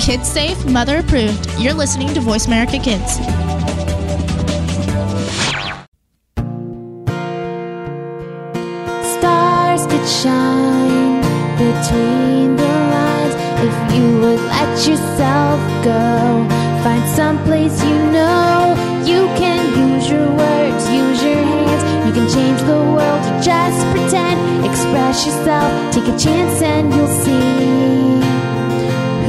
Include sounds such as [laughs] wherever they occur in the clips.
Kids safe, mother approved. You're listening to Voice America Kids. Stars could shine between the lines if you would let yourself go. Find someplace you know you can use your words, use your hands. You can change the world. Just pretend, express yourself, take a chance, and you'll see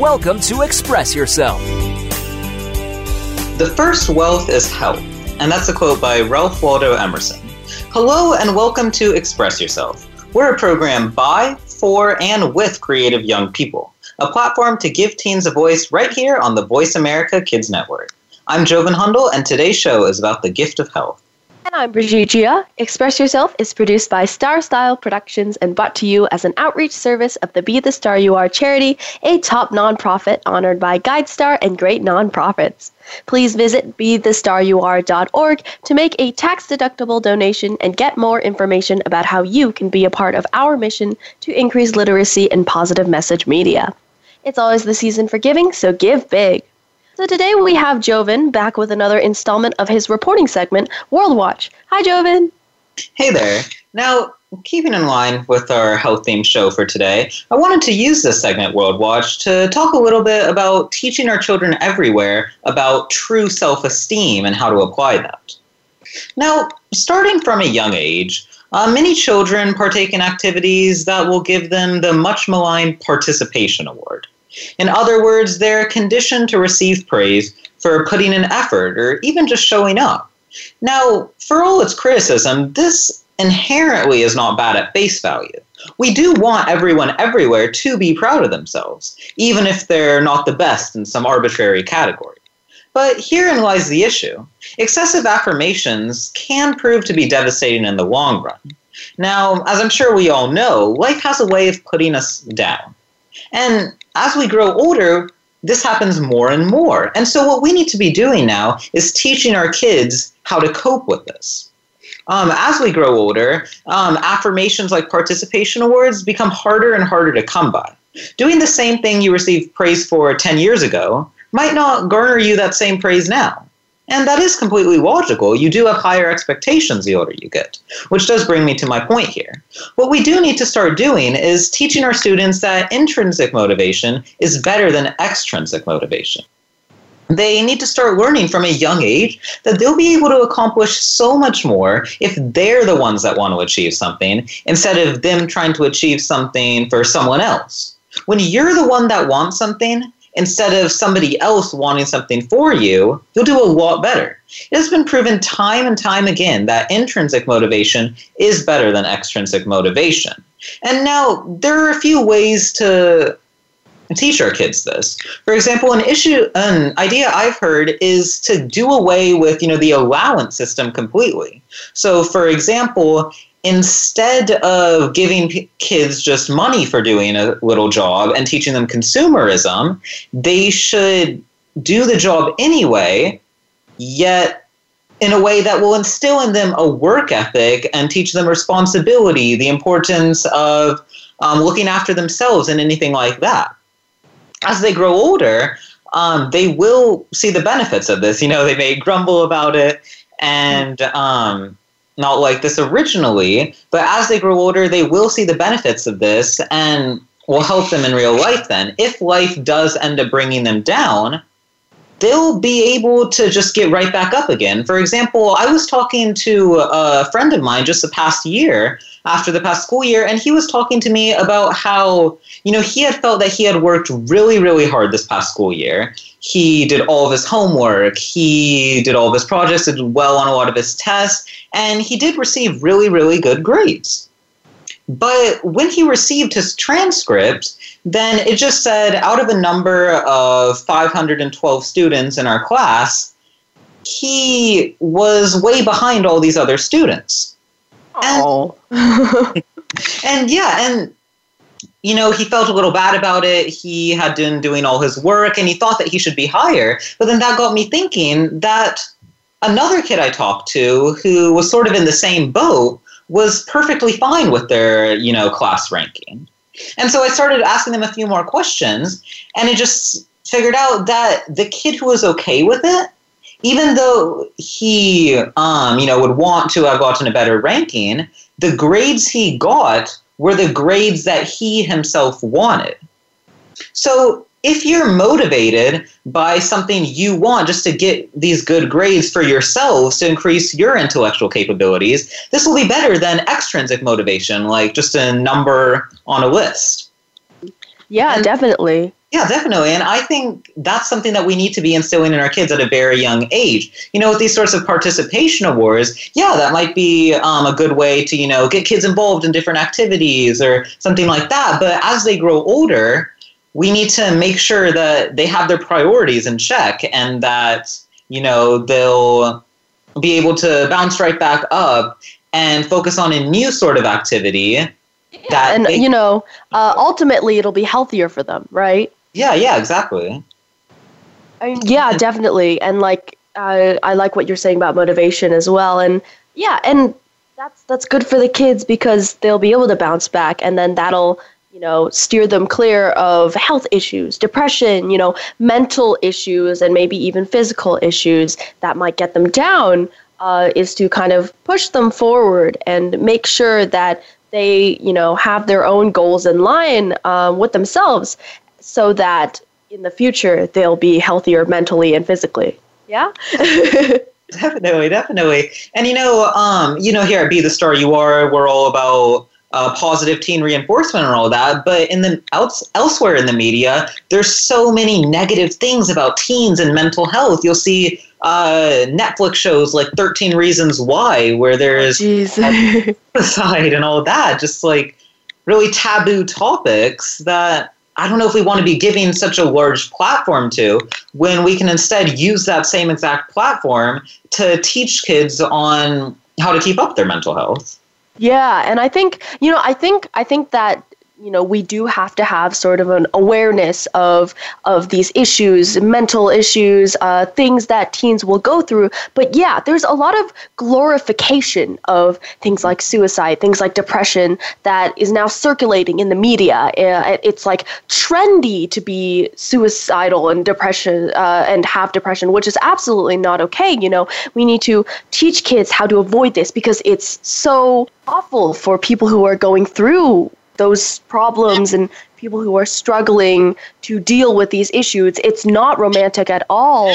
Welcome to Express Yourself. The first wealth is health, and that's a quote by Ralph Waldo Emerson. Hello, and welcome to Express Yourself. We're a program by, for, and with creative young people, a platform to give teens a voice right here on the Voice America Kids Network. I'm Joven Hundal, and today's show is about the gift of health. And I'm Brigitte Jia. Express Yourself is produced by Star Style Productions and brought to you as an outreach service of the Be the Star You Are charity, a top nonprofit honored by GuideStar and great nonprofits. Please visit BeTheStarYouAre.org to make a tax deductible donation and get more information about how you can be a part of our mission to increase literacy and positive message media. It's always the season for giving, so give big. So today we have Joven back with another installment of his reporting segment, World Watch. Hi, Joven. Hey there. Now, keeping in line with our health theme show for today, I wanted to use this segment, World Watch, to talk a little bit about teaching our children everywhere about true self esteem and how to apply that. Now, starting from a young age, uh, many children partake in activities that will give them the much maligned participation award. In other words, they're conditioned to receive praise for putting in effort or even just showing up. Now, for all its criticism, this inherently is not bad at face value. We do want everyone everywhere to be proud of themselves, even if they're not the best in some arbitrary category. But herein lies the issue. Excessive affirmations can prove to be devastating in the long run. Now, as I'm sure we all know, life has a way of putting us down. And as we grow older, this happens more and more. And so, what we need to be doing now is teaching our kids how to cope with this. Um, as we grow older, um, affirmations like participation awards become harder and harder to come by. Doing the same thing you received praise for 10 years ago might not garner you that same praise now. And that is completely logical. You do have higher expectations the older you get, which does bring me to my point here. What we do need to start doing is teaching our students that intrinsic motivation is better than extrinsic motivation. They need to start learning from a young age that they'll be able to accomplish so much more if they're the ones that want to achieve something instead of them trying to achieve something for someone else. When you're the one that wants something, instead of somebody else wanting something for you, you'll do a lot better. It has been proven time and time again that intrinsic motivation is better than extrinsic motivation. And now there are a few ways to teach our kids this. For example, an issue an idea I've heard is to do away with, you know, the allowance system completely. So for example, instead of giving p- kids just money for doing a little job and teaching them consumerism, they should do the job anyway, yet in a way that will instill in them a work ethic and teach them responsibility, the importance of um, looking after themselves, and anything like that. As they grow older, um, they will see the benefits of this. You know, they may grumble about it and um, not like this originally, but as they grow older, they will see the benefits of this and will help them in real life then. If life does end up bringing them down, they'll be able to just get right back up again. For example, I was talking to a friend of mine just the past year after the past school year, and he was talking to me about how, you know, he had felt that he had worked really, really hard this past school year. He did all of his homework, he did all of his projects, did well on a lot of his tests, and he did receive really, really good grades. But when he received his transcript, then it just said out of a number of 512 students in our class, he was way behind all these other students. Oh. And, [laughs] and yeah, and you know, he felt a little bad about it. He had been doing all his work and he thought that he should be higher. But then that got me thinking that another kid I talked to who was sort of in the same boat was perfectly fine with their, you know, class ranking. And so I started asking them a few more questions and it just figured out that the kid who was okay with it, even though he, um, you know, would want to have gotten a better ranking, the grades he got were the grades that he himself wanted. So if you're motivated by something you want just to get these good grades for yourselves to increase your intellectual capabilities, this will be better than extrinsic motivation, like just a number on a list. Yeah, And- definitely. Yeah, definitely. And I think that's something that we need to be instilling in our kids at a very young age. You know, with these sorts of participation awards, yeah, that might be um, a good way to, you know, get kids involved in different activities or something like that. But as they grow older, we need to make sure that they have their priorities in check and that, you know, they'll be able to bounce right back up and focus on a new sort of activity that and they- you know, uh, ultimately it'll be healthier for them, right? yeah, yeah, exactly. I mean, yeah, definitely. And like, uh, I like what you're saying about motivation as well. And yeah, and that's that's good for the kids because they'll be able to bounce back, and then that'll you know steer them clear of health issues, depression, you know, mental issues, and maybe even physical issues that might get them down. Uh, is to kind of push them forward and make sure that they you know have their own goals in line uh, with themselves so that in the future they'll be healthier mentally and physically. Yeah. [laughs] Definitely, definitely. And you know, um, you know, here at Be the Star You Are, we're all about uh, positive teen reinforcement and all that. But in the else, elsewhere in the media, there's so many negative things about teens and mental health. You'll see uh, Netflix shows like 13 Reasons Why, where there's suicide [laughs] and all that, just like really taboo topics that I don't know if we want to be giving such a large platform to when we can instead use that same exact platform to teach kids on how to keep up their mental health. Yeah, and I think you know, I think I think that you know we do have to have sort of an awareness of of these issues mental issues uh, things that teens will go through. But yeah there's a lot of glorification of things like suicide things like depression that is now circulating in the media. Uh, it's like trendy to be suicidal and depression uh, and have depression which is absolutely not okay you know. We need to teach kids how to avoid this because it's so awful for people who are going through those problems and people who are struggling to deal with these issues. It's not romantic at all.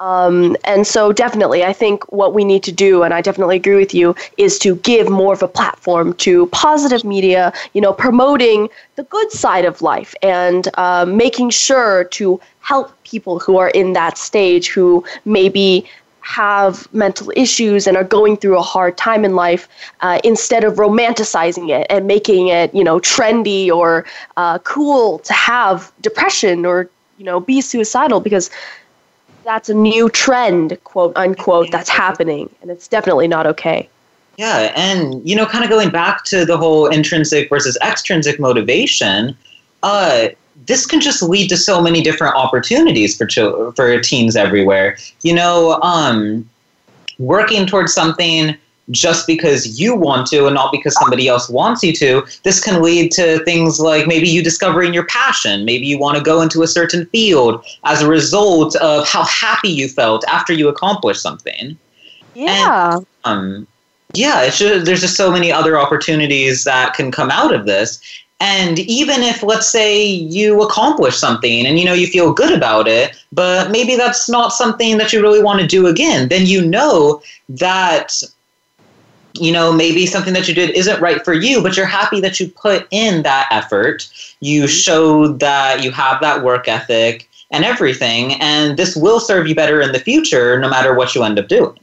Um, and so, definitely, I think what we need to do, and I definitely agree with you, is to give more of a platform to positive media, you know, promoting the good side of life and uh, making sure to help people who are in that stage who maybe have mental issues and are going through a hard time in life uh, instead of romanticizing it and making it you know trendy or uh, cool to have depression or you know be suicidal because that's a new trend quote unquote that's happening and it's definitely not okay. Yeah, and you know, kind of going back to the whole intrinsic versus extrinsic motivation, uh, this can just lead to so many different opportunities for chil- for teens everywhere. You know, um, working towards something just because you want to and not because somebody else wants you to, this can lead to things like maybe you discovering your passion. Maybe you want to go into a certain field as a result of how happy you felt after you accomplished something yeah um, yeah, it's just, there's just so many other opportunities that can come out of this. And even if, let's say, you accomplish something and you know you feel good about it, but maybe that's not something that you really want to do again, then you know that you know maybe something that you did isn't right for you, but you're happy that you put in that effort. You mm-hmm. showed that you have that work ethic and everything, and this will serve you better in the future, no matter what you end up doing.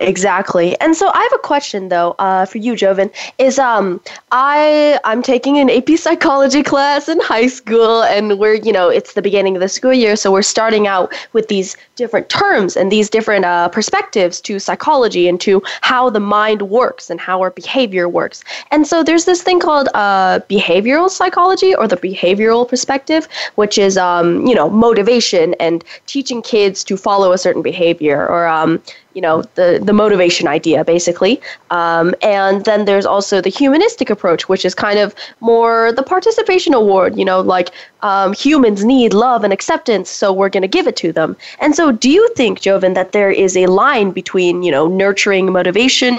Exactly. And so I have a question though uh, for you, Joven. Is um I I'm taking an AP psychology class in high school, and we're you know it's the beginning of the school year, so we're starting out with these different terms and these different uh, perspectives to psychology and to how the mind works and how our behavior works. And so there's this thing called uh, behavioral psychology or the behavioral perspective, which is um you know motivation and teaching kids to follow a certain behavior or um you know the the motivation idea basically. Um, and then there's also the humanistic approach which is kind of more the participation award you know like um, humans need love and acceptance so we're going to give it to them. And so do you think joven that there is a line between you know nurturing motivation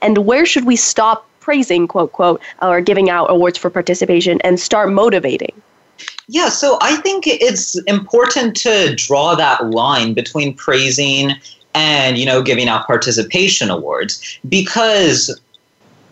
and where should we stop praising quote quote or giving out awards for participation and start motivating? Yeah, so I think it's important to draw that line between praising and you know giving out participation awards. Because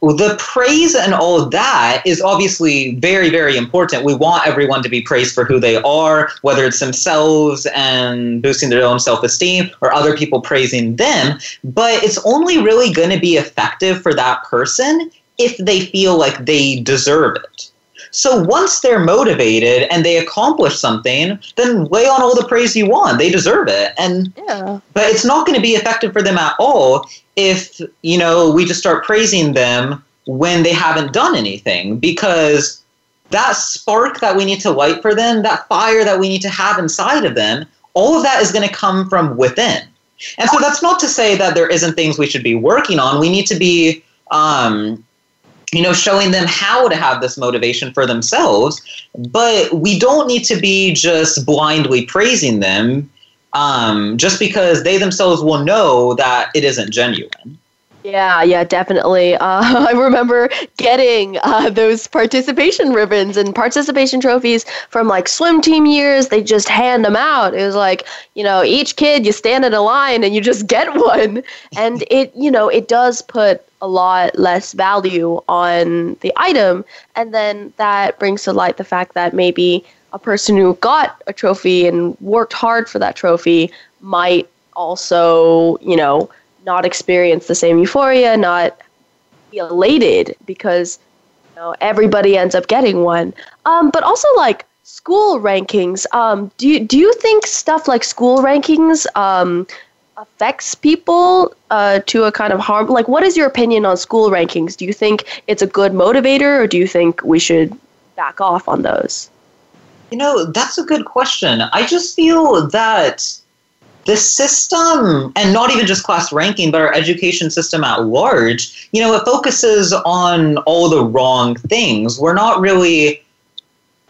the praise and all that is obviously very very important. We want everyone to be praised for who they are whether it's themselves and boosting their own self-esteem or other people praising them. But it's only really going to be effective for that person if they feel like they deserve it so once they're motivated and they accomplish something, then lay on all the praise you want. They deserve it. And yeah. but it's not going to be effective for them at all if, you know, we just start praising them when they haven't done anything because that spark that we need to light for them, that fire that we need to have inside of them, all of that is going to come from within. And so that's not to say that there isn't things we should be working on. We need to be um, you know, showing them how to have this motivation for themselves. But we don't need to be just blindly praising them um, just because they themselves will know that it isn't genuine. Yeah, yeah, definitely. [laughs] Uh, I remember getting uh, those participation ribbons and participation trophies from like swim team years. They just hand them out. It was like, you know, each kid, you stand in a line and you just get [laughs] one. And it, you know, it does put a lot less value on the item. And then that brings to light the fact that maybe a person who got a trophy and worked hard for that trophy might also, you know, not experience the same euphoria, not be elated because you know everybody ends up getting one. Um, but also like school rankings. Um, do you, do you think stuff like school rankings um, affects people uh, to a kind of harm? Like, what is your opinion on school rankings? Do you think it's a good motivator, or do you think we should back off on those? You know, that's a good question. I just feel that the system, and not even just class ranking, but our education system at large, you know, it focuses on all the wrong things. We're not really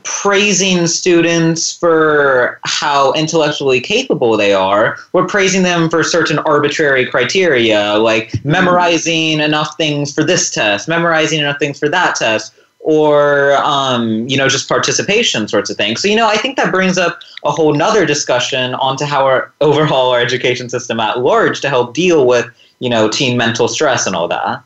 praising students for how intellectually capable they are. We're praising them for certain arbitrary criteria, like hmm. memorizing enough things for this test, memorizing enough things for that test, or um, you know just participation sorts of things. So you know i think that brings up a whole nother discussion onto how our overhaul our education system at large to help deal with you know teen mental stress and all that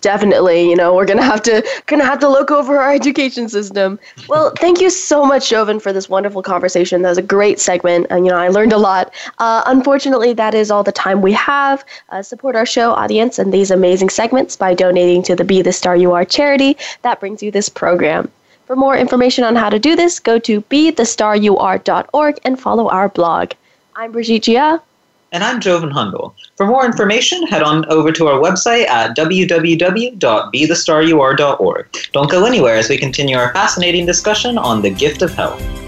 Definitely, you know, we're gonna have to gonna have to look over our [laughs] education system. Well, thank you so much, Joven, for this wonderful conversation. That was a great segment, and you know, I learned a lot. Uh, unfortunately, that is all the time we have. Uh, support our show audience and these amazing segments by donating to the Be the Star You Are charity that brings you this program. For more information on how to do this, go to bethestaryouare.org and follow our blog. I'm Brigitte Jia. And I'm Joven Hundal. For more information, head on over to our website at www.bethestarur.org. Don't go anywhere as we continue our fascinating discussion on the gift of health.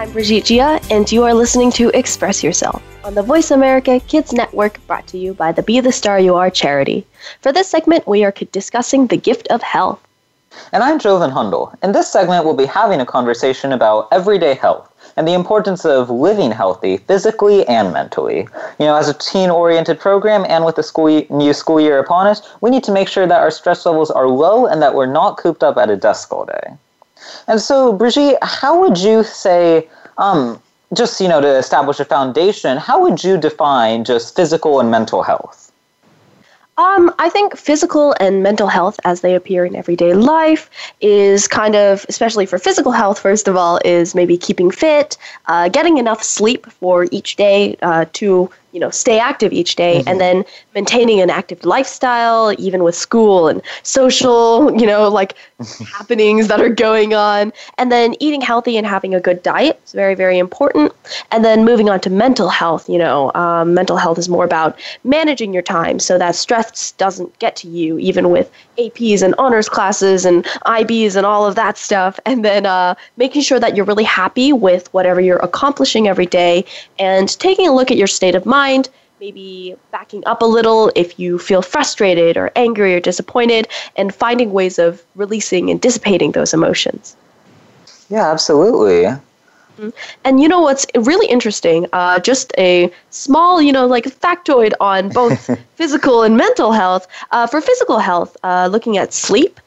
I'm Brigitte Jia, and you are listening to Express Yourself on the Voice America Kids Network, brought to you by the Be the Star You Are charity. For this segment, we are discussing the gift of health. And I'm Joven Hundal. In this segment, we'll be having a conversation about everyday health and the importance of living healthy physically and mentally. You know, as a teen oriented program and with the school, new school year upon us, we need to make sure that our stress levels are low and that we're not cooped up at a desk all day. And so, Brigitte, how would you say, um, just you know, to establish a foundation, how would you define just physical and mental health? Um, I think physical and mental health, as they appear in everyday life, is kind of, especially for physical health, first of all, is maybe keeping fit, uh, getting enough sleep for each day uh, to you know stay active each day mm-hmm. and then maintaining an active lifestyle even with school and social you know like [laughs] happenings that are going on. And then eating healthy and having a good diet is very very important. And then moving on to mental health you know um, mental health is more about managing your time so that stress doesn't get to you even with aps and honors classes and ibs and all of that stuff. And then uh, making sure that you're really happy with whatever you're accomplishing every day and taking a look at your state of mind mind, maybe backing up a little if you feel frustrated or angry or disappointed, and finding ways of releasing and dissipating those emotions. Yeah, absolutely. Mm-hmm. And you know what's really interesting? Uh, just a small, you know, like factoid on both [laughs] physical and mental health. Uh, for physical health, uh, looking at sleep,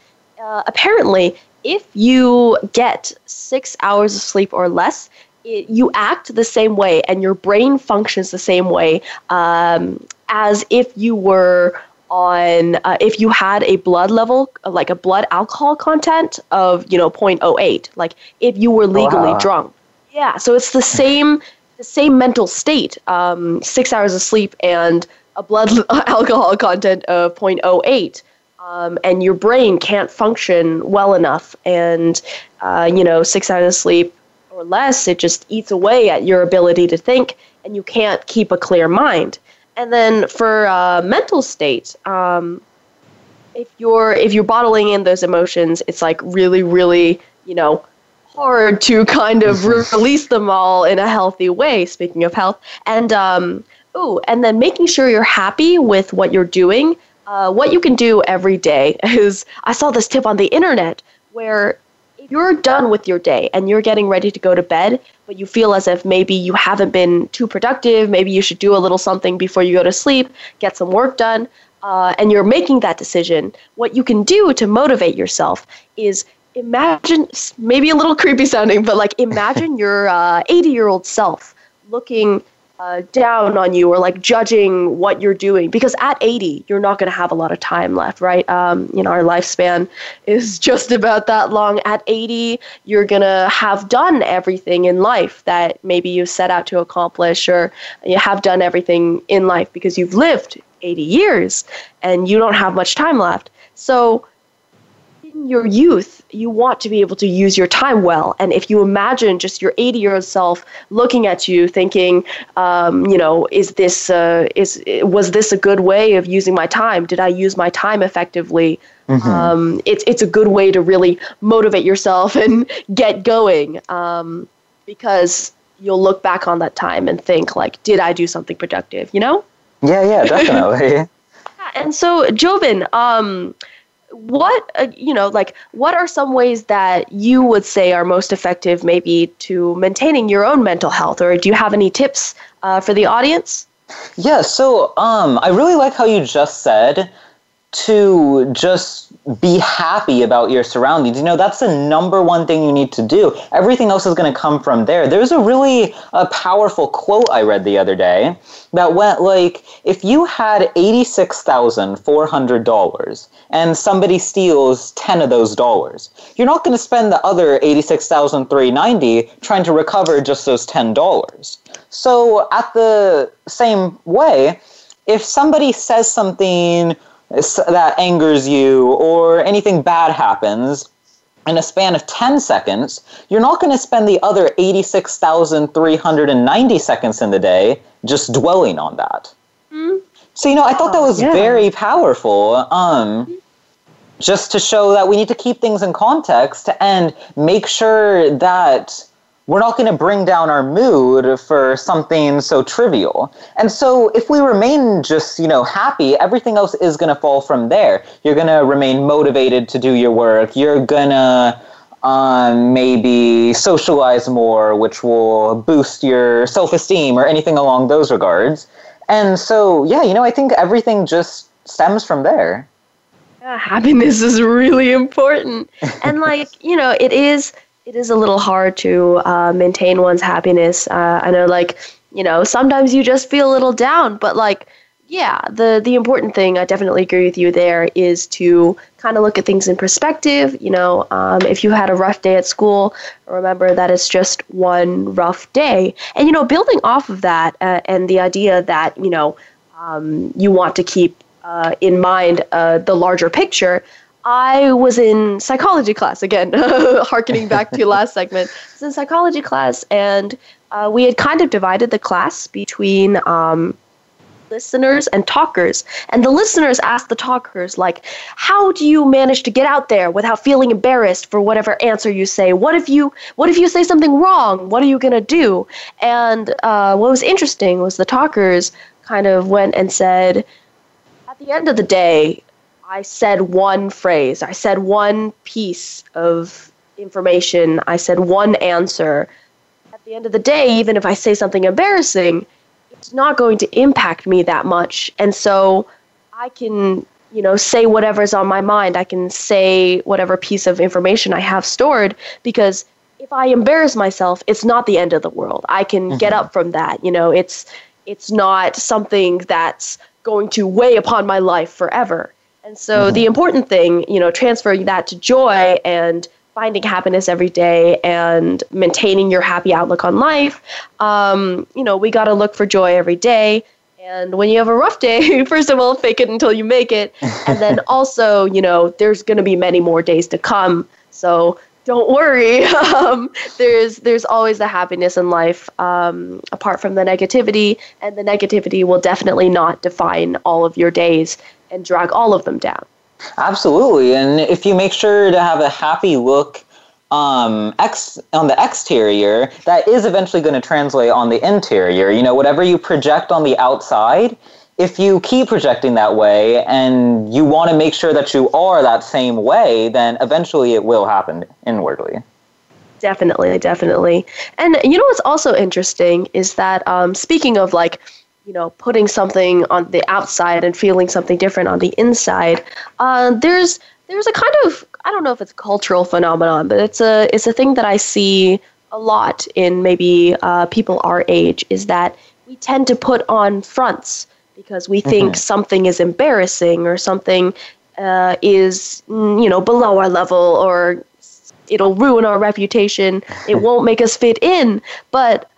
uh, apparently, if you get six hours of sleep or less, it, you act the same way and your brain functions the same way um, as if you were on uh, if you had a blood level like a blood alcohol content of you know 0.08 like if you were legally wow. drunk yeah so it's the [laughs] same the same mental state um, six hours of sleep and a blood [laughs] alcohol content of 0.08 um, and your brain can't function well enough and uh, you know six hours of sleep or less, it just eats away at your ability to think, and you can't keep a clear mind. And then for uh, mental state, um, if you're if you're bottling in those emotions, it's like really, really, you know, hard to kind of [laughs] release them all in a healthy way. Speaking of health, and um, oh, and then making sure you're happy with what you're doing. Uh, what you can do every day [laughs] is I saw this tip on the internet where you're done with your day and you're getting ready to go to bed, but you feel as if maybe you haven't been too productive, maybe you should do a little something before you go to sleep, get some work done, uh, and you're making that decision, what you can do to motivate yourself is imagine, maybe a little creepy sounding, but like imagine [laughs] your 80 uh, year old self looking uh, down on you or like judging what you're doing. Because at 80 you're not going to have a lot of time left right? Um, you know our lifespan is [laughs] just about that long. At 80 you're going to have done everything in life that maybe you set out to accomplish or you have done everything in life because you've lived 80 years and you don't have much time left. So in your youth, you want to be able to use your time well. And if you imagine just your 80 year old self looking at you, thinking, um, you know, is this uh, is was this a good way of using my time? Did I use my time effectively? Mm-hmm. Um, it's it's a good way to really motivate yourself [laughs] and get going um, because you'll look back on that time and think like, did I do something productive? You know? Yeah, yeah, [laughs] definitely. and so, Joven, um, what uh, you know like what are some ways that you would say are most effective maybe to maintaining your own mental health? Or do you have any tips uh, for the audience? Yeah so um, i really like how you just said to just be happy about your surroundings. You know, that's the number one thing you need to do. Everything else is going to come from there. There's a really a powerful quote I read the other day that went like, if you had $86,400 and somebody steals 10 of those dollars, you're not going to spend the other 86,390 trying to recover just those $10. So at the same way, if somebody says something that angers you or anything bad happens in a span of 10 seconds, you're not going to spend the other 86,390 seconds in the day just dwelling on that. Mm-hmm. So, you know, I thought that was yeah. very powerful. Um, just to show that we need to keep things in context and make sure that we're not going to bring down our mood for something so trivial. And so if we remain just, you know, happy, everything else is going to fall from there. You're going to remain motivated to do your work. You're going to um, maybe socialize more, which will boost your self-esteem or anything along those regards. And so, yeah, you know, I think everything just stems from there. Yeah, happiness is really important. [laughs] and like, you know, it is it is a little hard to uh, maintain one's happiness. Uh, I know, like you know, sometimes you just feel a little down, but like, yeah, the the important thing, I definitely agree with you there, is to kind of look at things in perspective. You know, um, if you had a rough day at school, remember that it's just one rough day, and you know, building off of that uh, and the idea that you know um, you want to keep uh, in mind uh, the larger picture. I was in psychology class again, [laughs] harkening back to last segment. I was in psychology class, and uh, we had kind of divided the class between um, listeners and talkers. And the listeners asked the talkers, like, "How do you manage to get out there without feeling embarrassed for whatever answer you say? What if you What if you say something wrong? What are you gonna do?" And uh, what was interesting was the talkers kind of went and said, "At the end of the day." I said one phrase, I said one piece of information, I said one answer. At the end of the day, even if I say something embarrassing, it's not going to impact me that much. And so I can, you know, say whatever's on my mind. I can say whatever piece of information I have stored because if I embarrass myself, it's not the end of the world. I can mm-hmm. get up from that. You know, it's it's not something that's going to weigh upon my life forever. And so mm-hmm. the important thing, you know, transferring that to joy and finding happiness every day and maintaining your happy outlook on life, um, you know, we got to look for joy every day. And when you have a rough day, [laughs] first of all, fake it until you make it. And then [laughs] also, you know, there's going to be many more days to come. So don't worry. [laughs] Um, there's there's always the happiness in life, um, apart from the negativity, and the negativity will definitely not define all of your days and drag all of them down. Absolutely, and if you make sure to have a happy look um, ex- on the exterior, that is eventually going to translate on the interior. You know, whatever you project on the outside, if you keep projecting that way and you want to make sure that you are that same way, then eventually it will happen inwardly. Definitely, definitely. And you know what's also interesting is that um, speaking of like you know, putting something on the outside and feeling something different on the inside. Uh, there's there's a kind of I don't know if it's a cultural phenomenon, but it's a it's a thing that I see a lot in maybe uh, people our age is that we tend to put on fronts because we think mm-hmm. something is embarrassing or something uh, is mm, you know below our level or it'll ruin our reputation. It [laughs] won't make us fit in. But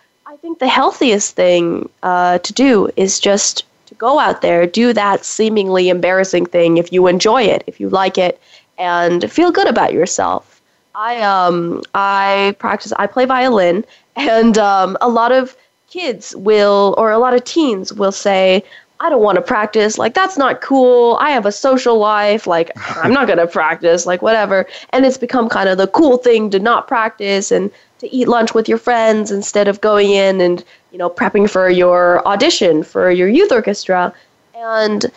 think the healthiest thing uh, to do is just to go out there, do that seemingly embarrassing thing if you enjoy it, if you like it, and feel good about yourself. I um I practice. I play violin, and um, a lot of kids will, or a lot of teens will say, I don't want to practice. Like, that's not cool. I have a social life. Like, [laughs] I'm not going to practice. Like, whatever. And it's become kind of the cool thing to not practice. And to eat lunch with your friends instead of going in and you know prepping for your audition for your youth orchestra and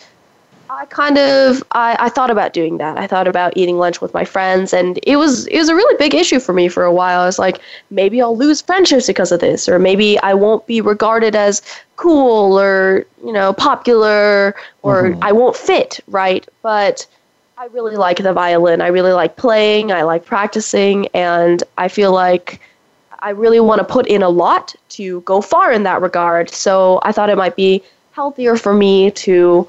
I kind of I, I thought about doing that. I thought about eating lunch with my friends and it was it was a really big issue for me for a while. I was like, maybe I'll lose friendships because of this, or maybe I won't be regarded as cool or, you know, popular or Mhm. I won't fit, right? But I really like the violin. I really like playing, I like practicing, and I feel like I really want to put in a lot to go far in that regard. So I thought it might be healthier for me to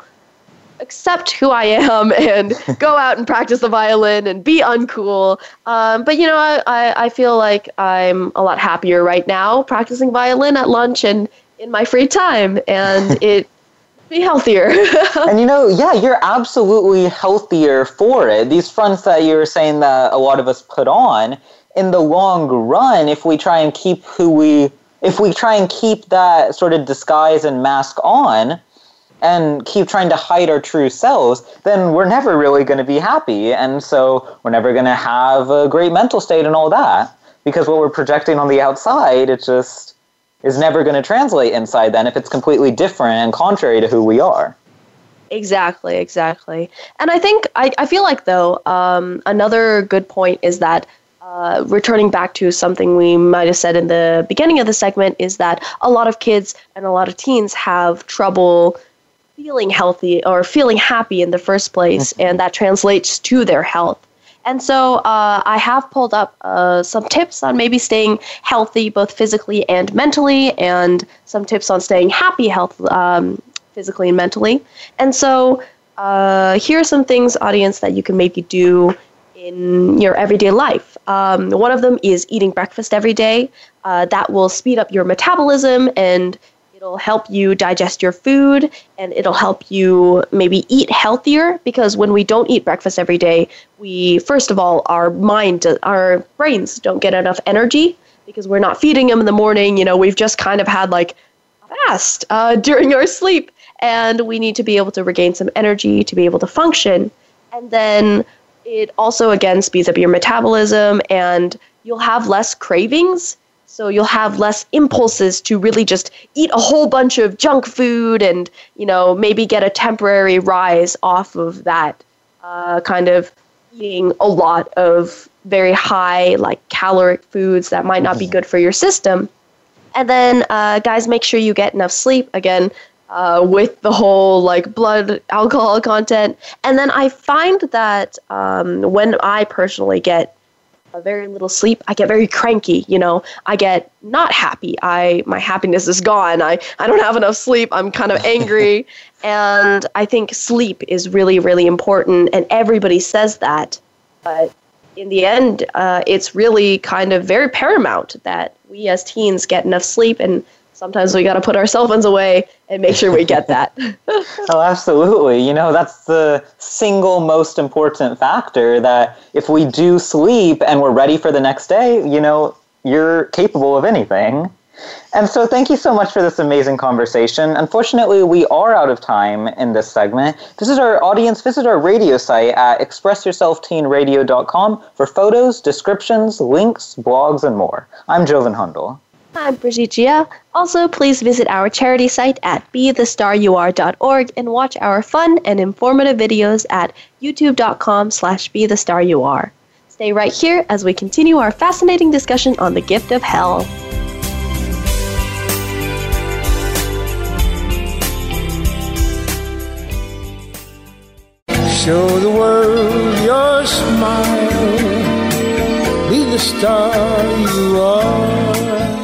accept who I am [laughs] and go [laughs] out and practice the violin and be uncool. Um, but you know, I, I, I feel like I'm a lot happier right now practicing violin at lunch and in my free time, and [laughs] it be healthier. and you know, yeah, you're absolutely healthier for it. These fronts that you were saying that a lot of us put on, in the long run, if we try and keep who we, if we try and keep that sort of disguise and mask on, and keep trying to hide our true selves, then we're never really going to be happy. And so we're never going to have a great mental state and all that. Because what we're projecting on the outside, it just is never going to translate inside then if it's completely different and contrary to who we are. Exactly, exactly. And I think, I, I feel like, though, um, another good point is that uh, returning back to something we might have said in the beginning of the segment is that a lot of kids and a lot of teens have trouble feeling healthy or feeling happy in the first place, and that translates to their health. And so uh, I have pulled up uh, some tips on maybe staying healthy, both physically and mentally, and some tips on staying happy, health, um, physically and mentally. And so uh, here are some things, audience, that you can maybe do in your everyday life. Um, one of them is eating breakfast every day. Uh, that will speed up your metabolism and it'll help you digest your food and it'll help you maybe eat healthier because when we don't eat breakfast every day, we, first of all, our mind, our brains don't get enough energy because we're not feeding them in the morning. You know, we've just kind of had like fast uh, [laughs] during our sleep and we need to be able to regain some energy to be able to function. And then it also again speeds up your metabolism and you'll have less cravings. So you'll have less impulses to really just eat a whole bunch of junk food and you know maybe get a temporary rise off of that uh, kind of eating a lot of very high like caloric foods that might not be good for your system. And then uh, guys make sure you get enough sleep. Again uh, with the whole like blood alcohol content. And then I find that um, when I personally get very little sleep, I get very cranky. You know, I get not happy. I my happiness is gone. I I don't have enough sleep. I'm kind of angry, [laughs] and I think sleep is really really important. And everybody says that, but in the end, uh, it's really kind of very paramount that we as teens get enough sleep and sometimes we got to put our cell phones away and make sure we get that. [laughs] oh, absolutely. You know, that's the single most important factor that if we do sleep and we're ready for the next day, you know, you're capable of anything. And so, thank you so much for this amazing conversation. Unfortunately, we are out of time in this segment. Visit our audience, visit our radio site at expressyourselfteenradio.com for photos, descriptions, links, blogs, and more. I'm Joven Hundal. I'm Brigitte Jia. Also, please visit our charity site at bethestarur.org and watch our fun and informative videos at youtube.com slash bethestarur. Stay right here as we continue our fascinating discussion on the gift of hell. Show the world your smile. Be the star you are.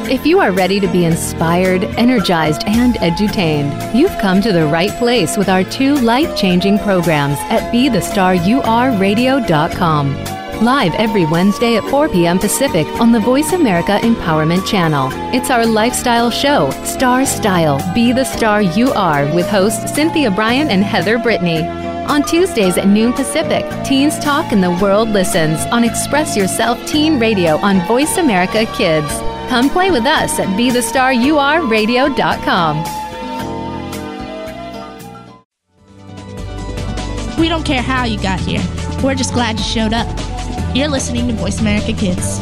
If you are ready to be inspired, energized, and edutained, you've come to the right place with our two life changing programs at BeTheStarURRadio.com. Live every Wednesday at 4 p.m. Pacific on the Voice America Empowerment Channel. It's our lifestyle show, Star Style Be the Star You Are, with hosts Cynthia Brian and Heather Brittany. On Tuesdays at noon Pacific, Teens Talk and the World Listens on Express Yourself Teen Radio on Voice America Kids. Come play with us at BeTheStarURRadio.com. We don't care how you got here. We're just glad you showed up. You're listening to Voice America Kids.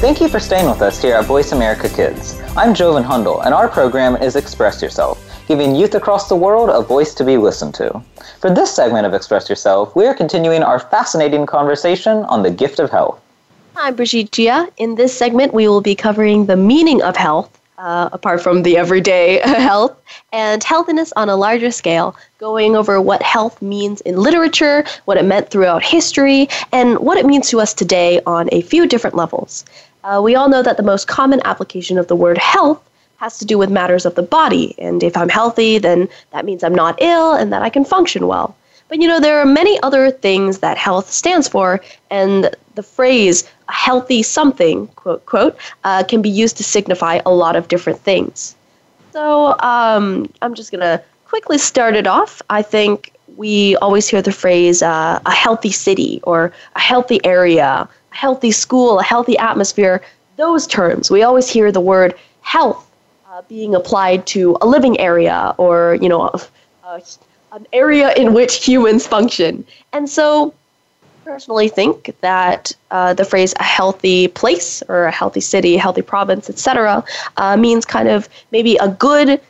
Thank you for staying with us here at Voice America Kids. I'm Joven Hundal, and our program is Express Yourself, giving youth across the world a voice to be listened to. For this segment of Express Yourself, we are continuing our fascinating conversation on the gift of health. I'm Brigitte Jia. In this segment, we will be covering the meaning of health, uh, apart from the everyday [laughs] health, and healthiness on a larger scale, going over what health means in literature, what it meant throughout history, and what it means to us today on a few different levels. Uh, we all know that the most common application of the word health has to do with matters of the body. And if I'm healthy, then that means I'm not ill and that I can function well. But you know, there are many other things that health stands for, and the phrase healthy something, quote, quote, uh, can be used to signify a lot of different things. So um, I'm just going to quickly start it off. I think we always hear the phrase uh, a healthy city or a healthy area, healthy school, a healthy atmosphere. Those terms, we always hear the word health uh, being applied to a living area or, you know, a, a, an area in which humans function. And so I personally think that uh, the phrase a healthy place or a healthy city, healthy province, etc., uh, means kind of maybe a good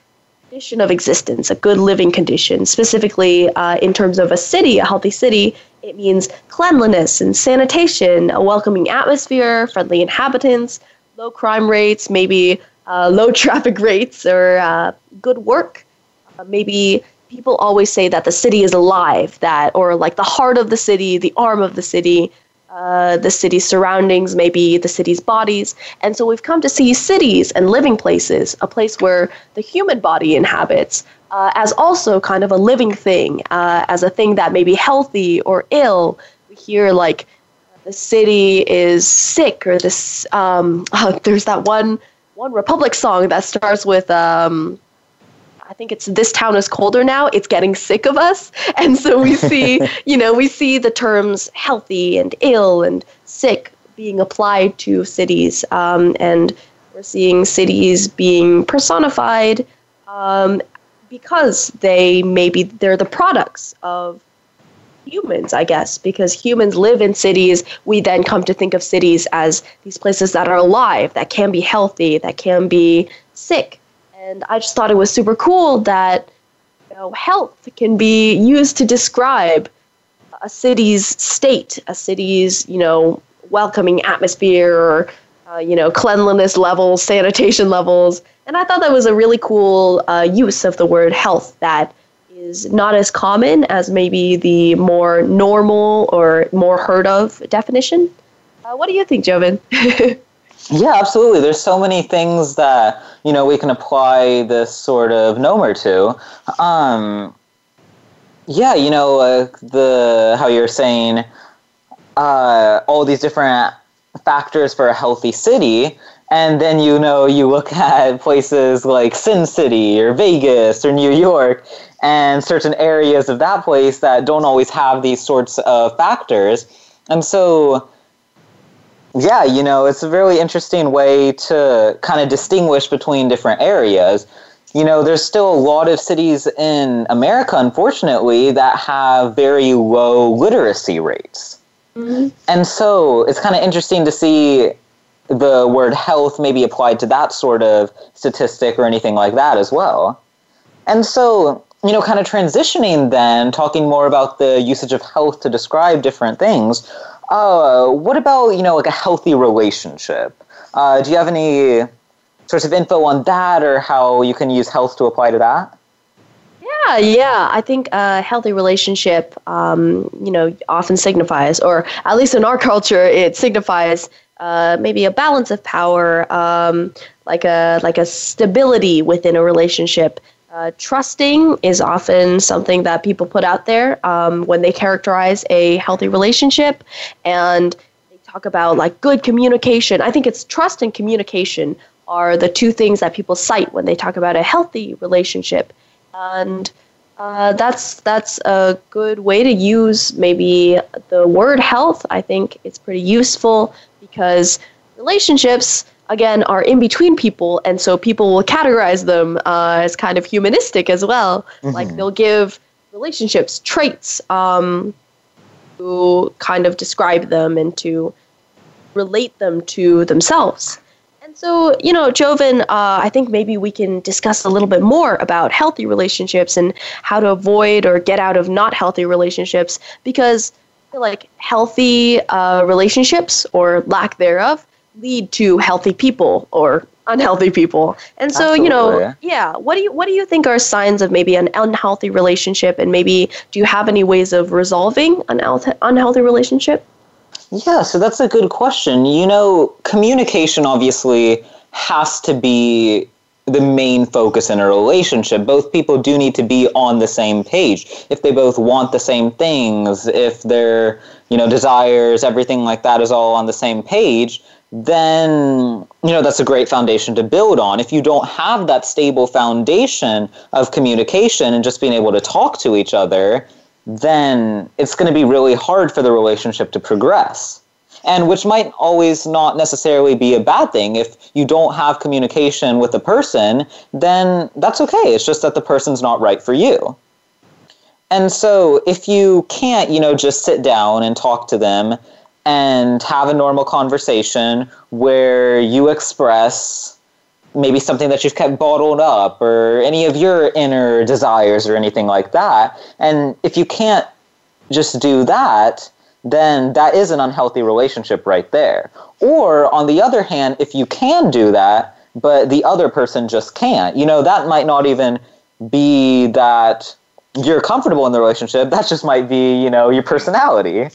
condition of existence, a good living condition. Specifically, uh, in terms of a city, a healthy city, it means cleanliness and sanitation, a welcoming atmosphere, friendly inhabitants, low crime rates, maybe uh, low [laughs] traffic rates, or uh, good work. Uh, maybe people always say that the city is alive, that or like the heart of the city, the arm of the city, uh, the city's surroundings, maybe the city's bodies. And so we've come to see cities and living places, a place where the human body inhabits, uh, as also kind of a living thing, uh, as a thing that may be healthy or ill. We hear like the city is sick, or this. Um, [laughs] there's that one OneRepublic song that starts with. Um, I think it's this town is colder now. It's getting sick of us, [laughs] and so we see, [laughs] you know, we see the terms healthy and ill and sick being applied to cities, um, and we're seeing cities being personified um, because they maybe they're the products of humans, I guess, because humans live in cities. We then come to think of cities as these places that are alive, that can be healthy, that can be sick. And I just thought it was super cool that you know, health can be used to describe a city's state, a city's, you know, welcoming atmosphere or, uh, you know, cleanliness levels, sanitation levels. And I thought that was a really cool uh, use of the word health that is not as common as maybe the more normal or more heard of definition. Uh, what do you think, Joven? [laughs] yeah, absolutely. There's so many things that you know we can apply this sort of nomer to. Um, yeah, you know uh, the how you're saying uh, all these different factors for a healthy city and then you know you look [laughs] at places like Sin City or Vegas or New York and certain areas of that place that don't always have these sorts of factors. And so yeah, you know, it's a really interesting way to kind of distinguish between different areas. You know, there's still a lot of cities in America, unfortunately, that have very low literacy rates. Mm-hmm. And so it's kind of interesting to see the word health maybe applied to that sort of statistic or anything like that as well. And so, you know, kind of transitioning then, talking more about the usage of health to describe different things. Uh, what about, you know, like a healthy relationship? Uh, do you have any sorts of info on that or how you can use health to apply to that? Yeah, yeah. I think a healthy relationship, um, you know, often signifies, or at least in our culture, it signifies uh, maybe a balance of power, um, like a like a stability within a relationship. Uh, trusting is often something that people put out there um, when they characterize a healthy relationship, and they talk about like good communication. I think it's trust and communication are the two things that people cite when they talk about a healthy relationship. And uh, that's that's a good way to use maybe the word health. I think it's pretty useful because relationships again are in between people, and so people will categorize them uh, as kind of humanistic as well. Mm-hmm. Like they'll give relationships traits um, to kind of describe them and to relate them to themselves. So, you know, Joven, uh, I think maybe we can discuss a little bit more about healthy relationships and how to avoid or get out of not healthy relationships because, like, healthy uh, relationships or lack thereof lead to healthy people or unhealthy people. And so, Absolutely. you know, yeah, what do you what do you think are signs of maybe an unhealthy relationship and maybe do you have any ways of resolving an unhealthy relationship? Yeah, so that's a good question. You know, communication obviously has to be the main focus in a relationship. Both people do need to be on the same page. If they both want the same things, if their, you know, desires, everything like that is all on the same page, then you know that's a great foundation to build on. If you don't have that stable foundation of communication and just being able to talk to each other, then it's going to be really hard for the relationship to progress. And which might always not necessarily be a bad thing. If you don't have communication with a person, then that's okay. It's just that the person's not right for you. And so if you can't, you know, just sit down and talk to them and have a normal conversation where you express maybe something that you've kept bottled up or any of your inner desires or anything like that. And if you can't just do that, then that is an unhealthy relationship right there. Or on the other hand, if you can do that, but the other person just can't, you know, that might not even be that you're comfortable in the relationship. That just might be, you know, your personality. and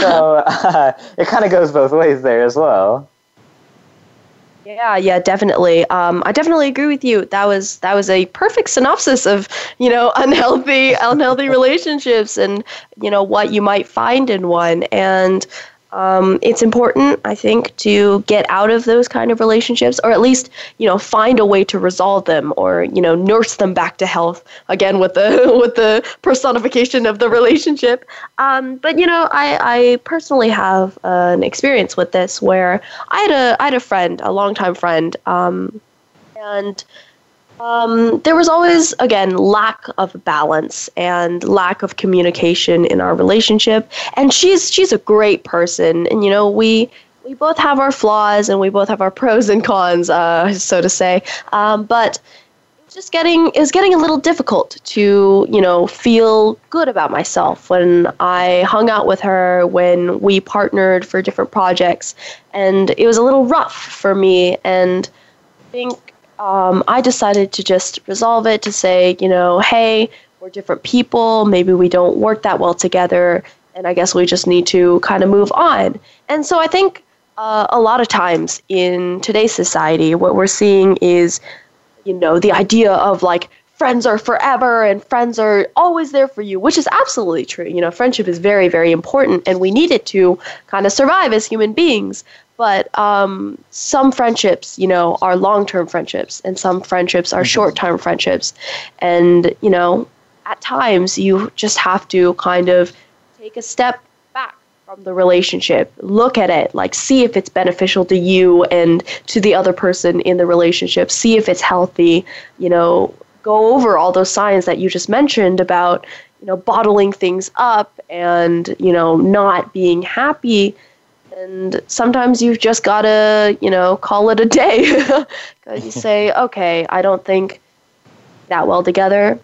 so [laughs] uh, it kind of goes both ways there as well. Yeah, yeah, definitely. Um, I definitely agree with you. That was that was a perfect synopsis of you know [laughs] unhealthy unhealthy relationships and you know what you might find in one. And um, it's important, I think, to get out of those kind of relationships, or at least you know find a way to resolve them, or you know nurse them back to health. Again, with the [laughs] with the personification of the relationship. Um, but you know, I, I personally have uh, an experience with this where I had a I had a friend, a longtime friend, um, and um, there was always, again, lack of balance and lack of communication in our relationship. And she's she's a great person, and you know we we both have our flaws and we both have our pros and cons, uh, so to say. Um, but just getting is getting a little difficult to you know feel good about myself when I hung out with her when we partnered for different projects, and it was a little rough for me. And I think um, I decided to just resolve it to say, you know, hey, we're different people. Maybe we don't work that well together. And I guess we just need to kind of move on. And so I think uh, a lot of times in today's society, what we're seeing is, you know, the idea of like friends are forever and friends are always there for you, which is absolutely true. You know, friendship is very, very important and we need it to kind of survive as human beings. But um, some friendships, you know, are long term friendships, and some friendships are mm-hmm. short term friendships. And, you know, at times you just have to kind of take a step back from the relationship, look at it, like see if it's beneficial to you and to the other person in the relationship, see if it's healthy, you know, go over all those signs that you just mentioned about, you know, bottling things up and, you know, not being happy and sometimes you've just got to, you know, call it a day. [laughs] Because you say, okay, I don't think that well together.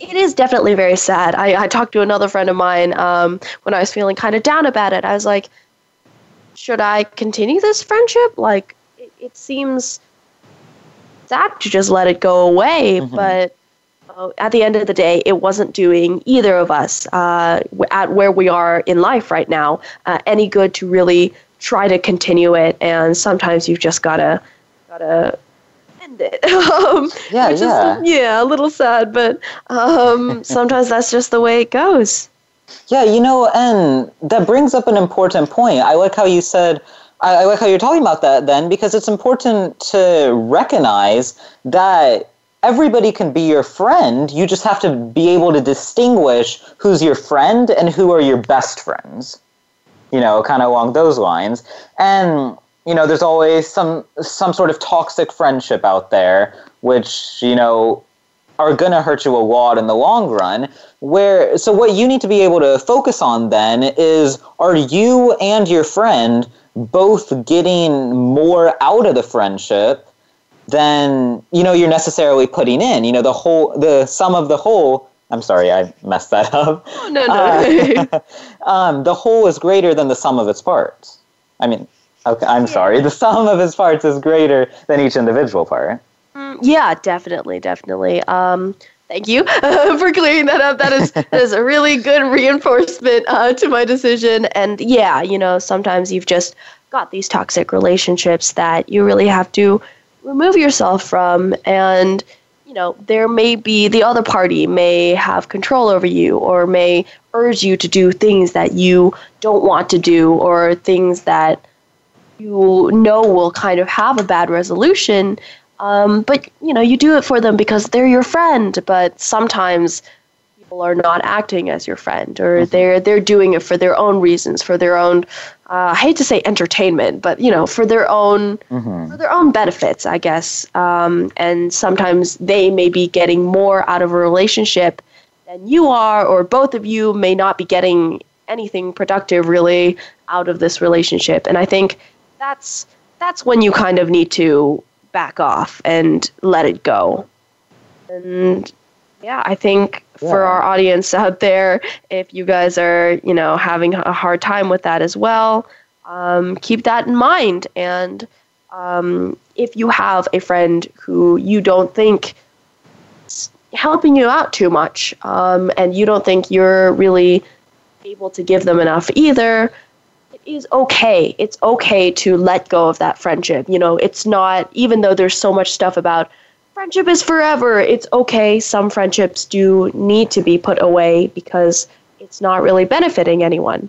It is definitely very sad. I, I talked to another friend of mine um, when I was feeling kind of down about it. I was like, should I continue this friendship? Like, it, it seems sad to just let it go away, mm-hmm. but uh, at the end of the day, it wasn't doing either of us uh, at where we are in life right now uh, any good to really try to continue it. And sometimes you've just gotta gotta end it. [laughs] um, yeah, yeah, is, yeah, a little sad, but um, [laughs] sometimes that's just the way it goes. Yeah, you know, and that brings up an important point. I like how you said I, I like how you're talking about that then because it's important to recognize that everybody can be your friend. You just have to be able to distinguish who's your friend and who are your best friends. You know, kind of along those lines. And you know, there's always some some sort of toxic friendship out there, which you know are going to hurt you a lot in the long run. Where so what you need to be able to focus on then is are you and your friend both getting more out of the friendship than you know you're necessarily putting in. You know the whole the sum of the whole. I'm sorry, I messed that up. Oh, no, no. Uh, [laughs] um, the whole is greater than the sum of its parts. I mean, okay, I'm sorry. The sum of its parts is greater than each individual part. Mm, yeah, definitely, definitely. Um, thank you [laughs] for clearing that up. That is that is a really good reinforcement uh, to my decision. And yeah, you know, sometimes you've just got these toxic relationships that you really have to remove yourself from and you know there may be the other party may have control over you or may urge you to do things that you don't want to do or things that you know will kind of have a bad resolution. Um, but you know you do it for them because they're your friend but sometimes people are not acting as your friend or mm-hmm. they're they're doing it for their own reasons for their own uh, I hate to say entertainment, but you know, for their own mm-hmm. for their own benefits, I guess. Um, and sometimes they may be getting more out of a relationship than you are, or both of you may not be getting anything productive really out of this relationship. And I think that's that's when you kind of need to back off and let it go. And yeah, I think yeah. for our audience out there, if you guys are, you know, having a hard time with that as well, um, keep that in mind. And um, if you have a friend who you don't think is helping you out too much, um, and you don't think you're really able to give them enough either, it is okay. It's okay to let go of that friendship. You know, it's not, even though there's so much stuff about friendship is forever. It's okay. Some friendships do need to be put away because it's not really benefiting anyone.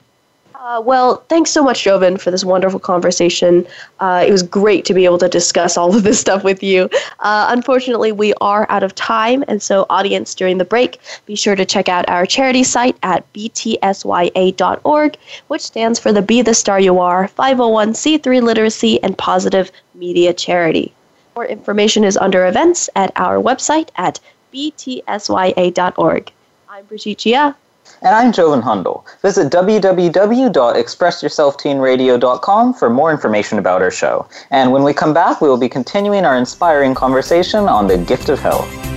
Uh, well, thanks so much, Joven, for this wonderful conversation. Uh, it was great to be able to discuss all of this [laughs] stuff with you. Uh, unfortunately, we are out of time, and so, audience, during the break, be sure to check out our charity site at btsya.org, which stands for the Be the Star You Are 501c3 Literacy and Positive Media Charity. More information is under events at our website at btsya.org. I'm Brigitte Jia. And I'm Joven Hundal. Visit www.expressyourselfteenradio.com for more information about our show. And when we come back, we will be continuing our inspiring conversation on the gift of health.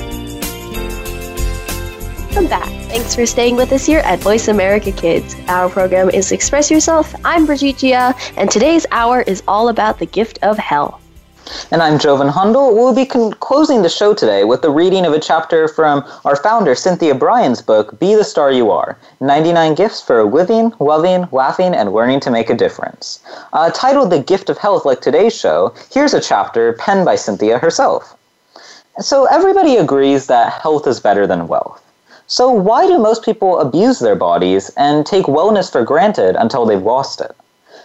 Welcome back. Thanks for staying with us here at Voice America Kids. Our program is Express Yourself. I'm Brigitte and today's hour is all about the gift of health. And I'm Joven Hundal. We'll be con- closing the show today with the reading of a chapter from our founder, Cynthia Brian's book, Be the Star You Are 99 Gifts for Living, Loving, Laughing, and Learning to Make a Difference. Uh, titled The Gift of Health, like today's show, here's a chapter penned by Cynthia herself. So, everybody agrees that health is better than wealth. So, why do most people abuse their bodies and take wellness for granted until they've lost it?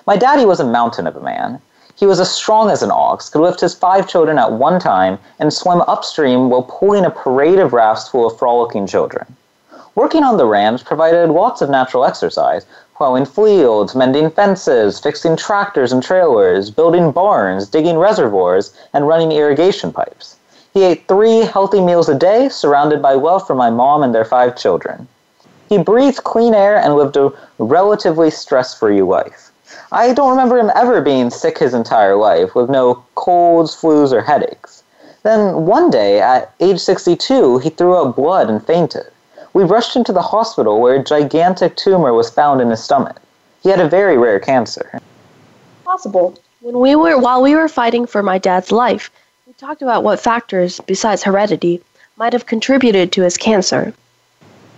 My daddy was a mountain of a man. He was as strong as an ox, could lift his five children at one time, and swim upstream while pulling a parade of rafts full of frolicking children. Working on the ranch provided lots of natural exercise, plowing fields, mending fences, fixing tractors and trailers, building barns, digging reservoirs, and running irrigation pipes. He ate three healthy meals a day, surrounded by love from my mom and their five children. He breathed clean air and lived a relatively stress free life. I don't remember him ever being sick his entire life, with no colds, flus, or headaches. Then one day, at age 62, he threw up blood and fainted. We rushed him to the hospital where a gigantic tumor was found in his stomach. He had a very rare cancer. Possible. When we were while we were fighting for my dad's life, talked about what factors, besides heredity, might have contributed to his cancer.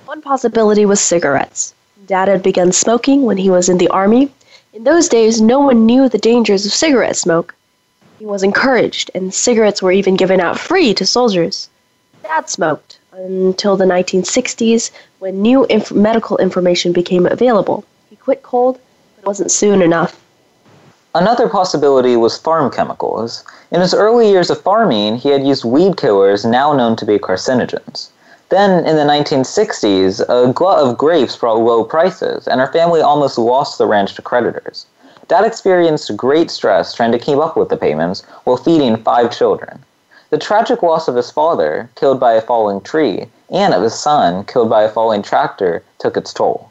One possibility was cigarettes. Dad had begun smoking when he was in the army. In those days, no one knew the dangers of cigarette smoke. He was encouraged, and cigarettes were even given out free to soldiers. Dad smoked until the 1960s when new inf- medical information became available. He quit cold, but it wasn't soon enough. Another possibility was farm chemicals. In his early years of farming, he had used weed killers now known to be carcinogens. Then, in the 1960s, a glut of grapes brought low prices, and our family almost lost the ranch to creditors. Dad experienced great stress trying to keep up with the payments while feeding five children. The tragic loss of his father, killed by a falling tree, and of his son, killed by a falling tractor, took its toll.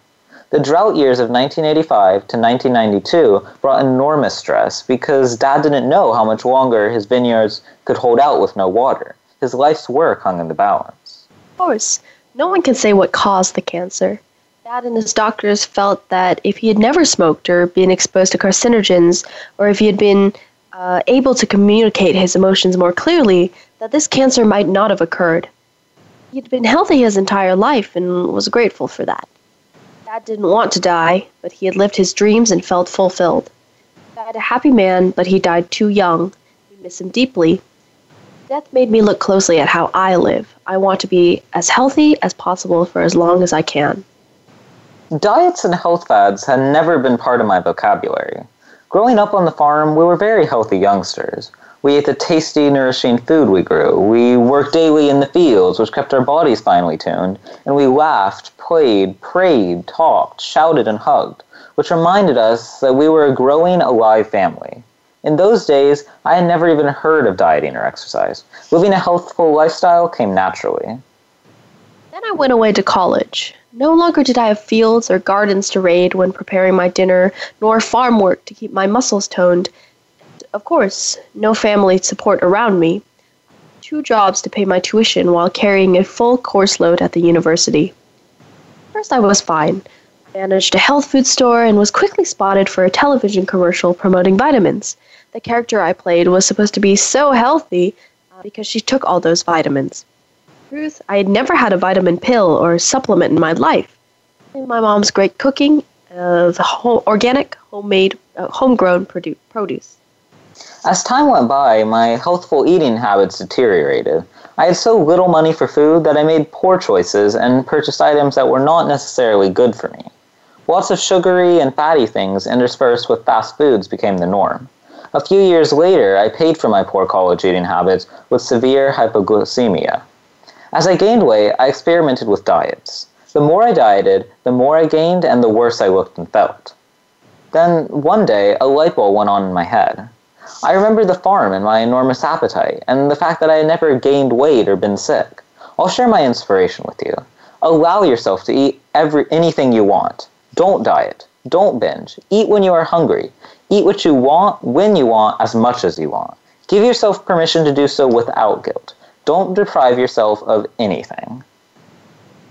The drought years of 1985 to 1992 brought enormous stress because Dad didn't know how much longer his vineyards could hold out with no water. His life's work hung in the balance. Of course, no one can say what caused the cancer. Dad and his doctors felt that if he had never smoked or been exposed to carcinogens, or if he had been uh, able to communicate his emotions more clearly, that this cancer might not have occurred. He had been healthy his entire life and was grateful for that. Dad didn't want to die, but he had lived his dreams and felt fulfilled. Died a happy man, but he died too young. We miss him deeply. Death made me look closely at how I live. I want to be as healthy as possible for as long as I can. Diets and health fads had never been part of my vocabulary. Growing up on the farm, we were very healthy youngsters. We ate the tasty, nourishing food we grew. We worked daily in the fields, which kept our bodies finely tuned. And we laughed, played, prayed, talked, shouted, and hugged, which reminded us that we were a growing, alive family. In those days, I had never even heard of dieting or exercise. Living a healthful lifestyle came naturally. Then I went away to college. No longer did I have fields or gardens to raid when preparing my dinner, nor farm work to keep my muscles toned of course, no family support around me. Two jobs to pay my tuition while carrying a full course load at the university. First, I was fine. Managed a health food store and was quickly spotted for a television commercial promoting vitamins. The character I played was supposed to be so healthy uh, because she took all those vitamins. Truth, I had never had a vitamin pill or supplement in my life. My mom's great cooking of uh, organic, homemade, uh, homegrown produ- produce. As time went by, my healthful eating habits deteriorated. I had so little money for food that I made poor choices and purchased items that were not necessarily good for me. Lots of sugary and fatty things interspersed with fast foods became the norm. A few years later, I paid for my poor college eating habits with severe hypoglycemia. As I gained weight, I experimented with diets. The more I dieted, the more I gained and the worse I looked and felt. Then, one day, a light bulb went on in my head. I remembered the farm and my enormous appetite, and the fact that I had never gained weight or been sick. I'll share my inspiration with you. Allow yourself to eat every anything you want. Don't diet. Don't binge. Eat when you are hungry. Eat what you want, when you want, as much as you want. Give yourself permission to do so without guilt. Don't deprive yourself of anything.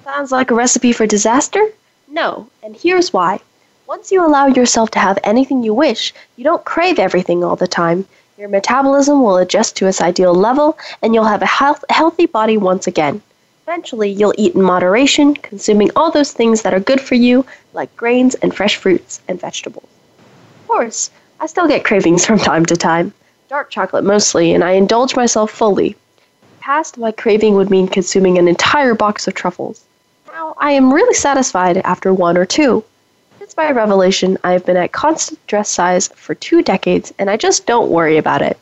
Sounds like a recipe for disaster? No, and here's why. Once you allow yourself to have anything you wish, you don't crave everything all the time. Your metabolism will adjust to its ideal level, and you'll have a health- healthy body once again. Eventually, you'll eat in moderation, consuming all those things that are good for you, like grains and fresh fruits and vegetables. Of course, I still get cravings from time to time. Dark chocolate mostly, and I indulge myself fully. Past, my craving would mean consuming an entire box of truffles. Now, I am really satisfied after one or two. Since my revelation, I have been at constant dress size for two decades, and I just don't worry about it.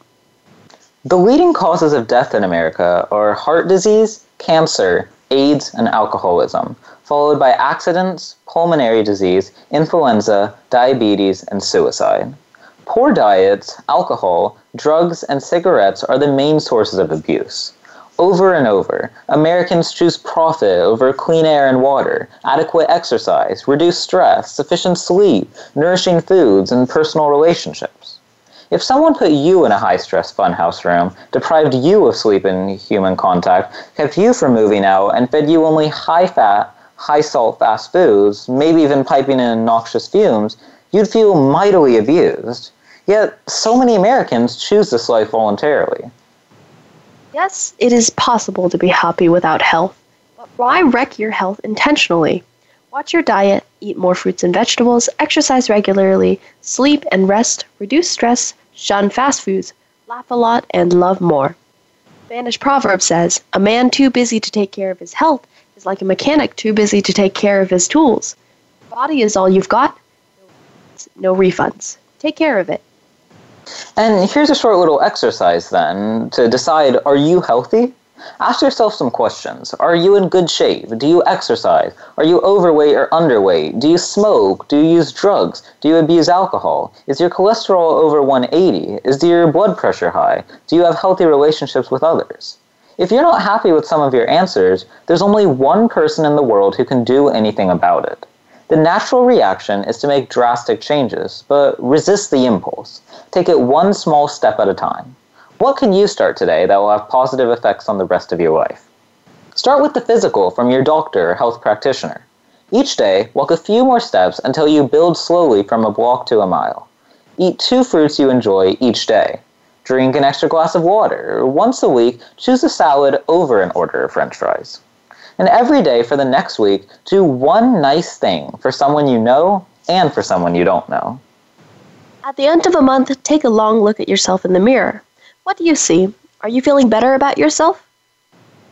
The leading causes of death in America are heart disease, cancer, AIDS, and alcoholism, followed by accidents, pulmonary disease, influenza, diabetes, and suicide. Poor diets, alcohol, drugs, and cigarettes are the main sources of abuse. Over and over, Americans choose profit over clean air and water, adequate exercise, reduced stress, sufficient sleep, nourishing foods, and personal relationships. If someone put you in a high stress funhouse room, deprived you of sleep and human contact, kept you from moving out, and fed you only high fat, high salt fast foods, maybe even piping in noxious fumes, you'd feel mightily abused. Yet, so many Americans choose this life voluntarily. Yes, it is possible to be happy without health, but why wreck your health intentionally? Watch your diet, eat more fruits and vegetables, exercise regularly, sleep and rest, reduce stress, shun fast foods, laugh a lot, and love more. Spanish proverb says, A man too busy to take care of his health is like a mechanic too busy to take care of his tools. Body is all you've got, no refunds. Take care of it. And here's a short little exercise then to decide are you healthy? Ask yourself some questions. Are you in good shape? Do you exercise? Are you overweight or underweight? Do you smoke? Do you use drugs? Do you abuse alcohol? Is your cholesterol over 180? Is your blood pressure high? Do you have healthy relationships with others? If you're not happy with some of your answers, there's only one person in the world who can do anything about it. The natural reaction is to make drastic changes, but resist the impulse. Take it one small step at a time. What can you start today that will have positive effects on the rest of your life? Start with the physical from your doctor or health practitioner. Each day, walk a few more steps until you build slowly from a block to a mile. Eat two fruits you enjoy each day. Drink an extra glass of water. Once a week, choose a salad over an order of french fries. And every day for the next week, do one nice thing for someone you know and for someone you don't know. At the end of a month, take a long look at yourself in the mirror. What do you see? Are you feeling better about yourself?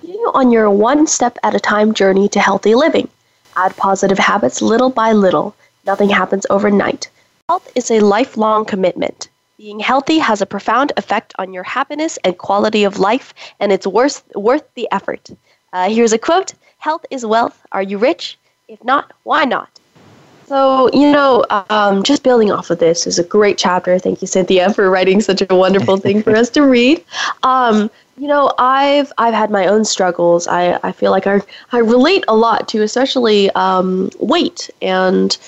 Continue on your one step at a time journey to healthy living. Add positive habits little by little. Nothing happens overnight. Health is a lifelong commitment. Being healthy has a profound effect on your happiness and quality of life, and it's worth, worth the effort. Uh, here's a quote Health is wealth. Are you rich? If not, why not? So, you know, um, just building off of this is a great chapter. Thank you, Cynthia, for writing such a wonderful thing for us to [laughs] read. Um, you know, I've I've had my own struggles. I, I feel like I, I relate a lot to especially um, weight and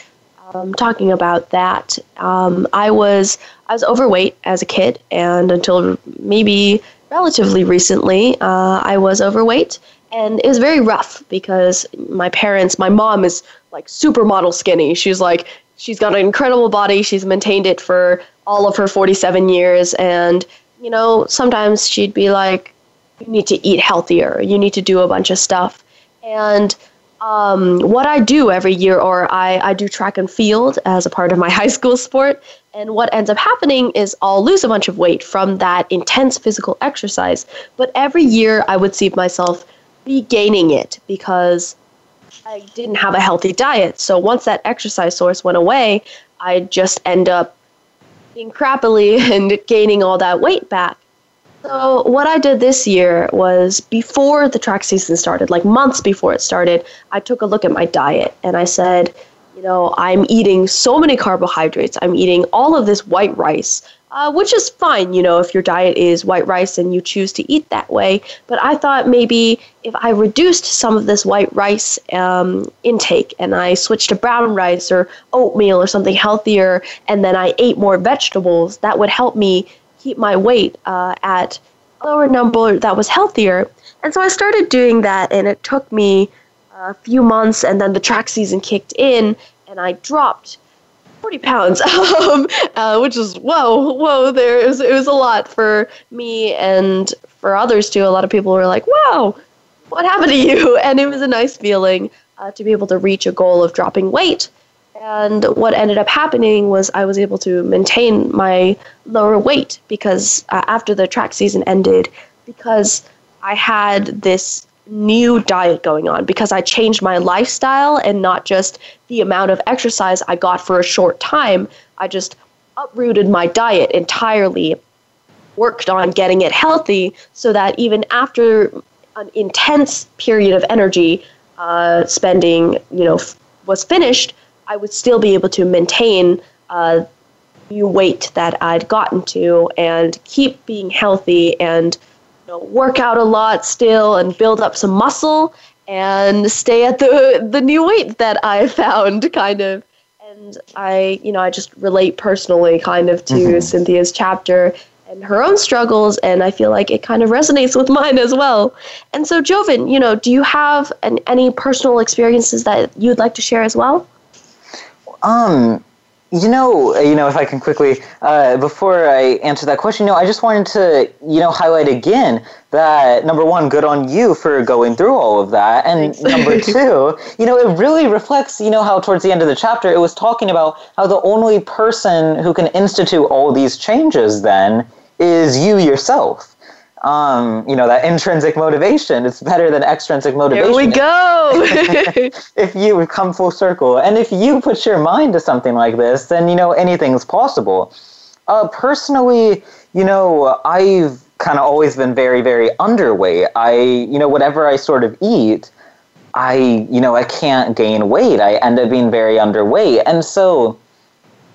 um, talking about that. Um, I was I was overweight as a kid, and until maybe relatively recently, uh, I was overweight and it was very rough because my parents my mom is like supermodel skinny. She's like she's got an incredible body. She's maintained it for all of her 47 years. And you know sometimes she'd be like you need to eat healthier. You need to do a bunch of stuff. And um, what I do every year, or I, I do track and field as a part of my [laughs] high school sport. And what ends up happening is I'll lose a bunch of weight from that intense physical exercise. But every year I would see myself regaining it because I didn't have a healthy diet. So once that exercise source went away, I just end up being crappily [laughs] and gaining all that weight back. So what I did this year was before the track season started, like months before it started, I took a look at my diet and I said, you know, I'm eating so many carbohydrates. I'm eating all of this white rice uh, which is fine, you know, if your diet is white rice and you choose to eat that way. But I thought maybe if I reduced some of this white rice um, intake and I switched to brown rice or oatmeal or something healthier, and then I ate more vegetables, that would help me keep my weight uh, at a lower number that was healthier. And so I started doing that, and it took me a few months, and then the track season kicked in, and I dropped 40 pounds, [laughs] um, uh, which is whoa, whoa. There it was, it was a lot for me and for others too. A lot of people were like, "Wow, what happened to you?" [laughs] And it was a nice feeling uh, to be able to reach a goal of dropping weight. And what ended up happening was I was able to maintain my lower weight because uh, after the track season ended, because I had this new diet going on because I changed my lifestyle and not just the amount of exercise I got for a short time. I just uprooted my diet entirely, worked on getting it healthy so that even after an intense period of energy uh, spending, you know, f- was finished, I would still be able to maintain uh, new weight that I'd gotten to and keep being healthy and know, work out a lot still and build up some muscle and stay at the the new weight that I [laughs] found kind of and I you know I just relate personally kind of to mm-hmm. Cynthia's chapter and her own struggles and I feel like it kind of resonates with [laughs] mine as well. And so Joven, you know, do you have an, any personal experiences that you'd like to share as well? Um you know, you know, if I can quickly, uh, before I answer that question, you know, I just wanted to, you know, highlight again that number one, good on you for going through all of that, and [laughs] number two, you know, it really reflects, you know, how towards the end of the chapter it was talking about how the only person who can institute all these changes then is you yourself um, you know, that intrinsic motivation. It's better than extrinsic motivation. Here we go. [laughs] if you come full circle, and if you put your mind to something like this, then you know anything's possible. Uh, personally, you know, I've kind of always been very, very underweight. I, you know, whatever I sort of eat, I, you know, I can't gain weight. I end up being very underweight, and so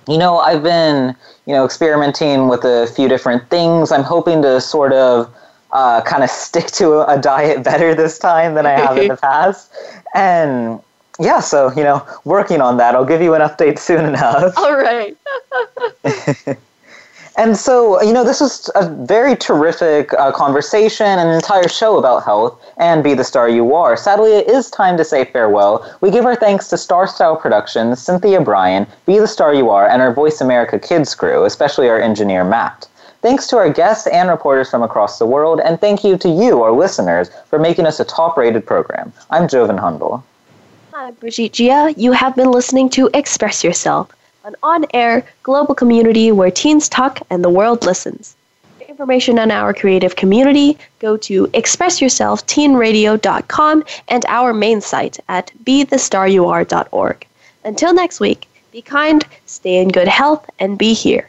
you know, I've been, you know, experimenting with a few different things. I'm hoping to sort of uh, kind of stick to a diet [laughs] better this time than I have in the [laughs] past. And yeah, so, you know, working on that. I'll give you an update [laughs] soon enough. All right. and so, you know, this was a very terrific uh, conversation, an entire show about health, and Be the Star You Are. Sadly, it is time to say farewell. We give our thanks to Star Style Productions, Cynthia Brian, Be the Star You Are, and our Voice America Kids crew, especially our engineer, Matt. Thanks to our guests and reporters from across the world, and thank you to you, our listeners, for making us a top rated program. I'm Joven Hundal. Hi, Brigitte Jia. You have been listening to Express Yourself, an on air global community where teens talk and the world listens. For information on our creative community, go to expressyourselfteenradio.com and our main site at bethestaryouare.org. Until next week, be kind, stay in good health, and be here.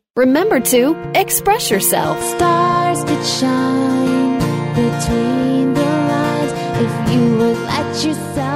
remember to express yourself. Stars could shine between the lines if you would let yourself.